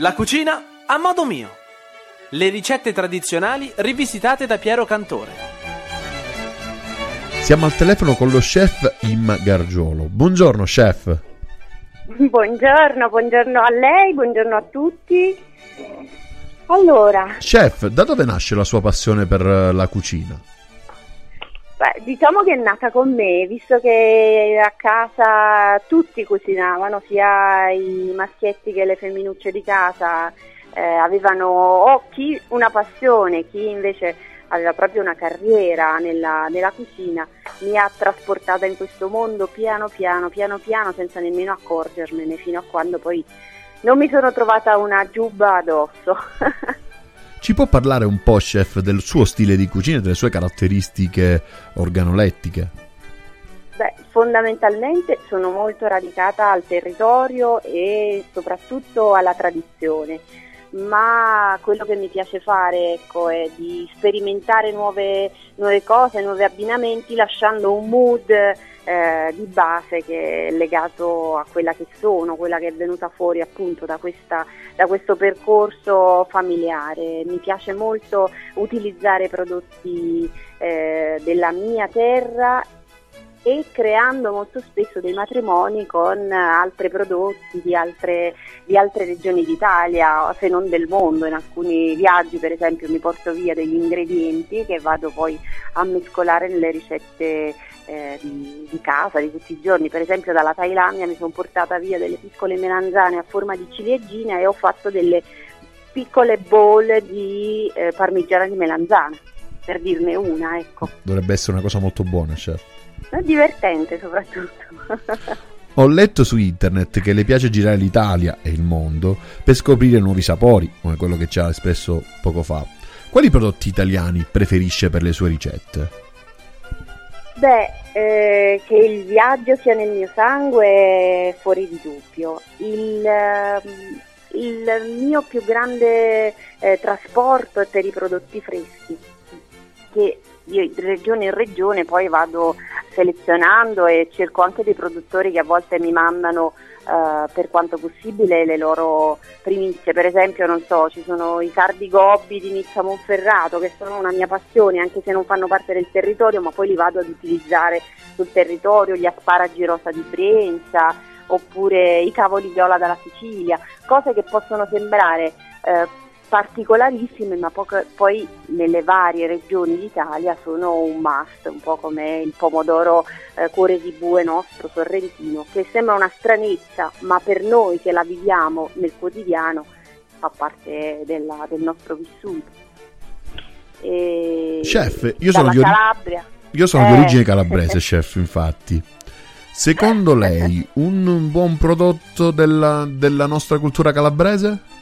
La cucina a modo mio. Le ricette tradizionali rivisitate da Piero Cantore. Siamo al telefono con lo chef Imma Gargiolo. Buongiorno chef. Buongiorno, buongiorno a lei, buongiorno a tutti. Allora, Chef, da dove nasce la sua passione per eh, la cucina? Diciamo che è nata con me, visto che a casa tutti cucinavano, sia i maschietti che le femminucce di casa eh, avevano o chi una passione, chi invece aveva proprio una carriera nella, nella cucina, mi ha trasportata in questo mondo piano piano, piano piano, senza nemmeno accorgermene, fino a quando poi non mi sono trovata una giubba addosso. Ci può parlare un po', chef, del suo stile di cucina e delle sue caratteristiche organolettiche? Beh, fondamentalmente sono molto radicata al territorio e soprattutto alla tradizione, ma quello che mi piace fare ecco, è di sperimentare nuove, nuove cose, nuovi abbinamenti, lasciando un mood eh, di base che è legato a quella che sono, quella che è venuta fuori appunto da, questa, da questo percorso familiare. Mi piace molto utilizzare prodotti eh, della mia terra e creando molto spesso dei matrimoni con altri prodotti di altre, di altre regioni d'Italia, se non del mondo. In alcuni viaggi, per esempio, mi porto via degli ingredienti che vado poi a mescolare nelle ricette eh, di, di casa di tutti i giorni. Per esempio, dalla Thailandia mi sono portata via delle piccole melanzane a forma di ciliegina e ho fatto delle piccole bowl di eh, parmigiana di melanzane, per dirne una, ecco. Dovrebbe essere una cosa molto buona, chef. È divertente soprattutto. Ho letto su internet che le piace girare l'Italia e il mondo per scoprire nuovi sapori, come quello che ci ha espresso poco fa. Quali prodotti italiani preferisce per le sue ricette? Beh, eh, che il viaggio sia nel mio sangue è fuori di dubbio. Il, ehm, il mio più grande eh, trasporto è per i prodotti freschi, che io di regione in regione poi vado selezionando e cerco anche dei produttori che a volte mi mandano eh, per quanto possibile le loro primizie. Per esempio, non so, ci sono i cardi gobbi di Nizza Monferrato che sono una mia passione, anche se non fanno parte del territorio, ma poi li vado ad utilizzare sul territorio, gli asparagi rosa di Brienza oppure i cavoli viola dalla Sicilia, cose che possono sembrare eh, particolarissime, ma poco, poi nelle varie regioni d'Italia sono un must, un po' come il pomodoro eh, cuore di bue nostro sorrentino, che sembra una stranezza, ma per noi che la viviamo nel quotidiano fa parte della, del nostro vissuto. E chef, io sono, di, Calabria. io sono eh. di origine calabrese, chef, infatti. Secondo lei un buon prodotto della, della nostra cultura calabrese?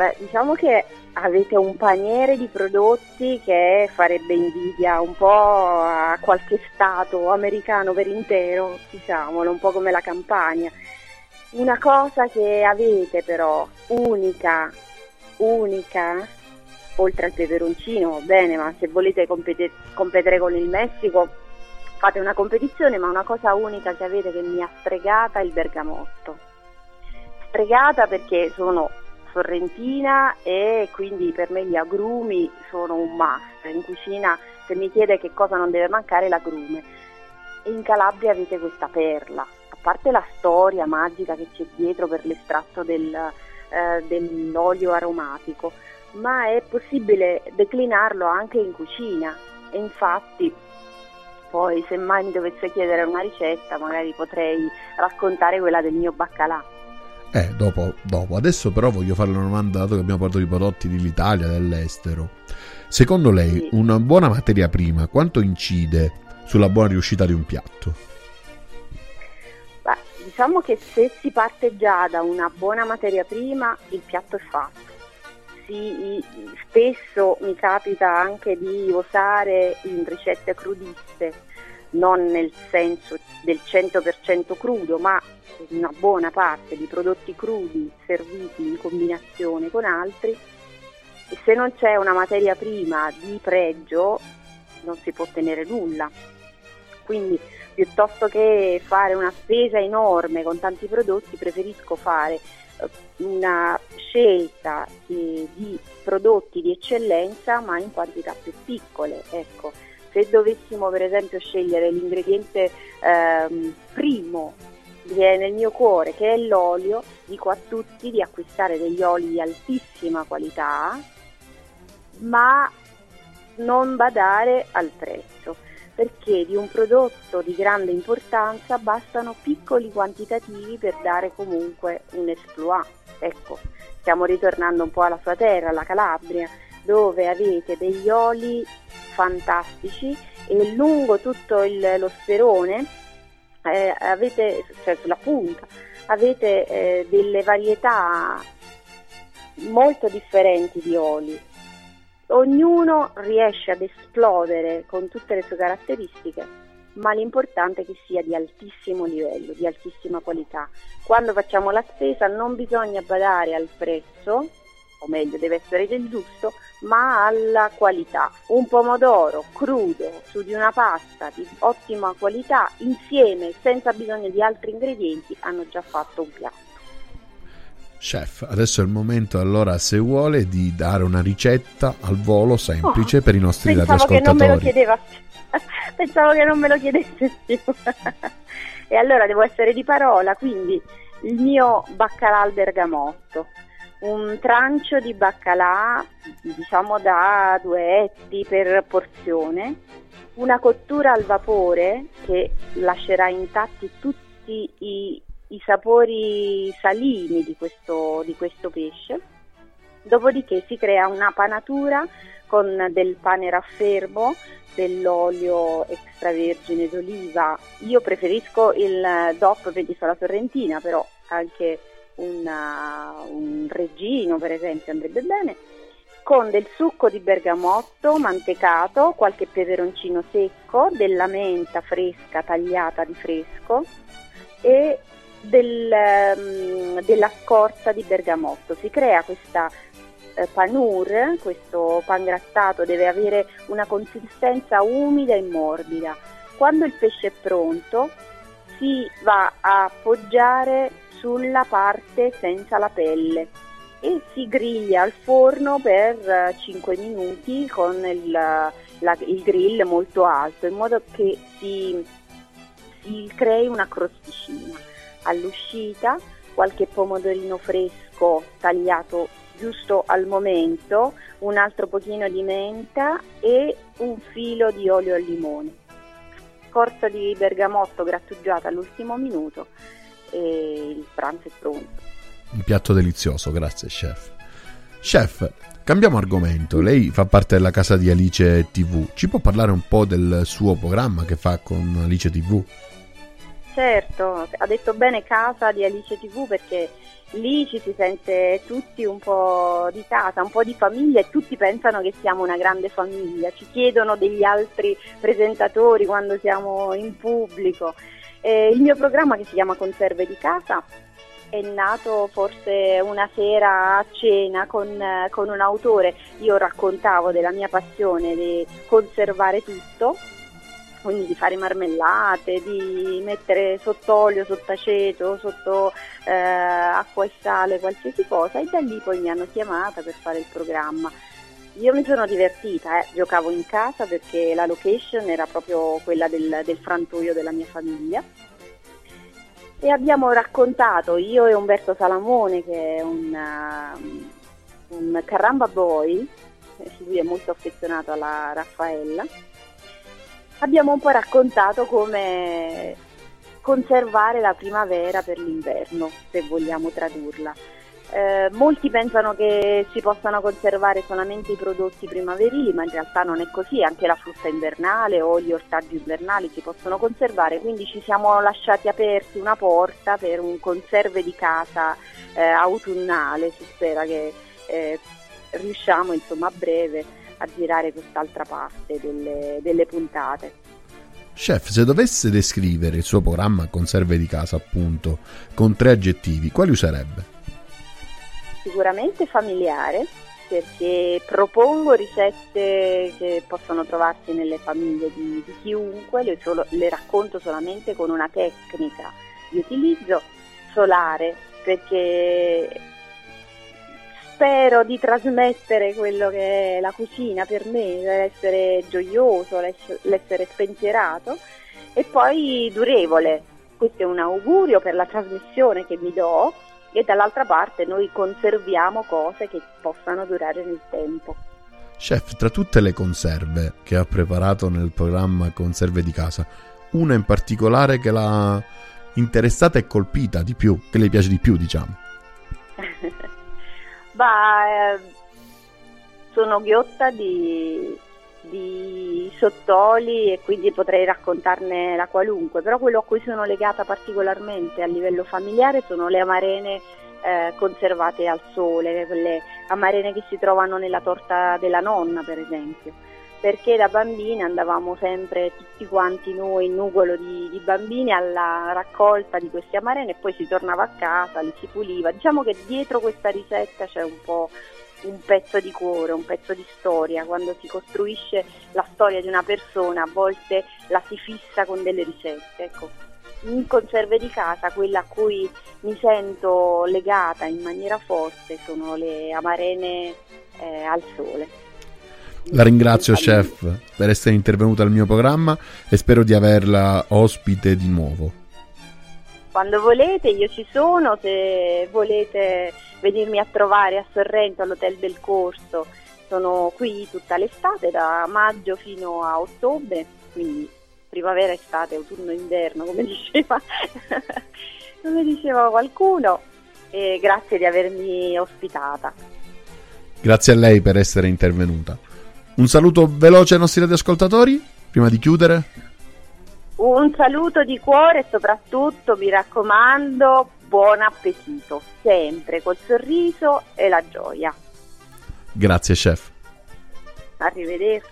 Beh, diciamo che avete un paniere di prodotti che farebbe invidia un po' a qualche stato americano per intero, diciamolo, un po' come la campagna. Una cosa che avete però unica, unica, oltre al peperoncino, va bene, ma se volete compete- competere con il Messico fate una competizione, ma una cosa unica che avete che mi ha stregata è il bergamotto. Stregata perché sono sorrentina e quindi per me gli agrumi sono un must. In cucina se mi chiede che cosa non deve mancare l'agrume. E in Calabria avete questa perla, a parte la storia magica che c'è dietro per l'estratto del, eh, dell'olio aromatico, ma è possibile declinarlo anche in cucina e infatti poi se mai mi dovesse chiedere una ricetta magari potrei raccontare quella del mio baccalà. Eh, dopo, dopo. Adesso però voglio fare una domanda, dato che abbiamo parlato di prodotti dell'Italia, dell'estero. Secondo lei una buona materia prima quanto incide sulla buona riuscita di un piatto? Beh, diciamo che se si parte già da una buona materia prima, il piatto è fatto. Si- spesso mi capita anche di usare in ricette crudiste, non nel senso del 100% crudo, ma una buona parte di prodotti crudi serviti in combinazione con altri. E se non c'è una materia prima di pregio, non si può ottenere nulla. quindi piuttosto che fare una spesa enorme con tanti prodotti preferisco fare eh, una scelta di, di prodotti di eccellenza ma in quantità più piccole. Ecco, se dovessimo per esempio scegliere l'ingrediente ehm, primo che è nel mio cuore, che è l'olio, dico a tutti di acquistare degli oli di altissima qualità, ma non badare al prezzo, perché di un prodotto di grande importanza bastano piccoli quantitativi per dare comunque un exploit. Ecco, stiamo ritornando un po' alla sua terra, la Calabria, dove avete degli oli fantastici e lungo tutto il, lo sperone eh, avete, cioè sulla punta, avete eh, delle varietà molto differenti di oli. Ognuno riesce ad esplodere con tutte le sue caratteristiche, ma l'importante è che sia di altissimo livello, di altissima qualità. Quando facciamo la spesa non bisogna badare al prezzo, o meglio deve essere del giusto, ma alla qualità. Un pomodoro crudo su di una pasta di ottima qualità insieme senza bisogno di altri ingredienti hanno già fatto un piatto. Chef, adesso è il momento allora se vuole di dare una ricetta al volo semplice oh, per i nostri radioascoltatori. Che non me lo chiedeva, pensavo che non me lo chiedesse più. e allora devo essere di parola, quindi il mio baccalà al bergamotto un trancio di baccalà, diciamo da due etti per porzione, una cottura al vapore che lascerà intatti tutti i, i sapori salini di questo, di questo pesce. Dopodiché si crea una panatura con del pane raffermo, dell'olio extravergine d'oliva. Io preferisco il DOP Penisola Sorrentina, però anche una, un reggino per esempio andrebbe bene, con del succo di bergamotto mantecato, qualche peperoncino secco, della menta fresca tagliata di fresco e del, um, della scorza di bergamotto. Si crea questa eh, panur, questo pangrattato deve avere una consistenza umida e morbida. Quando il pesce è pronto si va a appoggiare sulla parte senza la pelle e si griglia al forno per 5 eh, minuti con il, la, il grill molto alto in modo che si, si crei una crosticina. All'uscita qualche pomodorino fresco tagliato giusto al momento, un altro pochino di menta e un filo di olio al limone. Scorza di bergamotto grattugiata all'ultimo minuto e il pranzo è pronto. Un piatto delizioso, grazie chef. Chef, cambiamo argomento. Lei fa parte della casa di Alice TV. Ci può parlare un po' del suo programma che fa con Alice TV? Certo, ha detto bene casa di Alice TV perché lì ci si sente tutti un po' di casa, un po' di famiglia e tutti pensano che siamo una grande famiglia. Ci chiedono degli altri presentatori quando siamo in pubblico eh, il mio programma che si chiama Conserve di casa è nato forse una sera a cena con, con, un autore. Io raccontavo della mia passione di conservare tutto, quindi di fare marmellate, di mettere sott'olio, sott'aceto, sotto eh, acqua e sale, qualsiasi cosa e da lì poi mi hanno chiamata per fare il programma. Io mi sono divertita, eh. giocavo in casa perché la location era proprio quella del, del frantoio della mia famiglia e abbiamo raccontato, io e Umberto Salamone che è un, uh, un caramba boy, lui è molto affezionato alla Raffaella, abbiamo un po' raccontato come conservare la primavera per l'inverno, se vogliamo tradurla. Eh, molti pensano che si possano conservare solamente i prodotti primaverili, ma in realtà non è così, anche la frutta invernale o gli ortaggi invernali si possono conservare, quindi ci siamo lasciati aperti una porta per un conserve di casa eh, autunnale, si spera che eh, riusciamo insomma a breve a girare quest'altra parte delle, delle puntate. Chef, se dovesse descrivere il suo programma Conserve di casa, appunto, con tre aggettivi, quali userebbe? sicuramente familiare, perché propongo ricette che possono trovarsi nelle famiglie di, di chiunque, le, solo, le racconto solamente con una tecnica di utilizzo solare perché spero di trasmettere quello che è la cucina per me, l'essere gioioso, l'essere spensierato e poi durevole. Questo è un augurio per la trasmissione che mi do e dall'altra parte noi conserviamo cose che possano durare nel tempo. Chef, tra tutte le conserve che ha preparato nel programma Conserve di casa, una in particolare che l'ha interessata e colpita di più, che le piace di più, diciamo. Bah, eh, sono ghiotta di, di sottoli e quindi potrei raccontarne la qualunque, però quello a cui sono legata particolarmente a livello familiare sono le amarene eh, conservate al sole, quelle amarene che si trovano nella torta della nonna per esempio, perché da bambini andavamo sempre tutti quanti noi, il nugolo di, di bambini, alla raccolta di queste amarene e poi si tornava a casa, li si puliva. Diciamo che dietro questa ricetta c'è un po' un pezzo di cuore, un pezzo di storia, quando si costruisce la storia di una persona a volte la si fissa con delle ricette. Ecco, in conserve di casa quella a cui mi sento legata in maniera forte sono le amarene eh, al sole. La ringrazio chef per essere intervenuta al mio programma e spero di averla ospite di nuovo. Quando volete io ci sono, se volete venirmi a trovare a Sorrento all'Hotel del Corso, sono qui tutta l'estate, da maggio fino a ottobre, quindi primavera, estate, autunno, inverno, come diceva, come diceva qualcuno. E grazie di avermi ospitata. Grazie a lei per essere intervenuta. Un saluto veloce ai nostri radioascoltatori prima di chiudere. Un saluto di cuore e soprattutto mi raccomando buon appetito, sempre col sorriso e la gioia. Grazie chef. Arrivederci.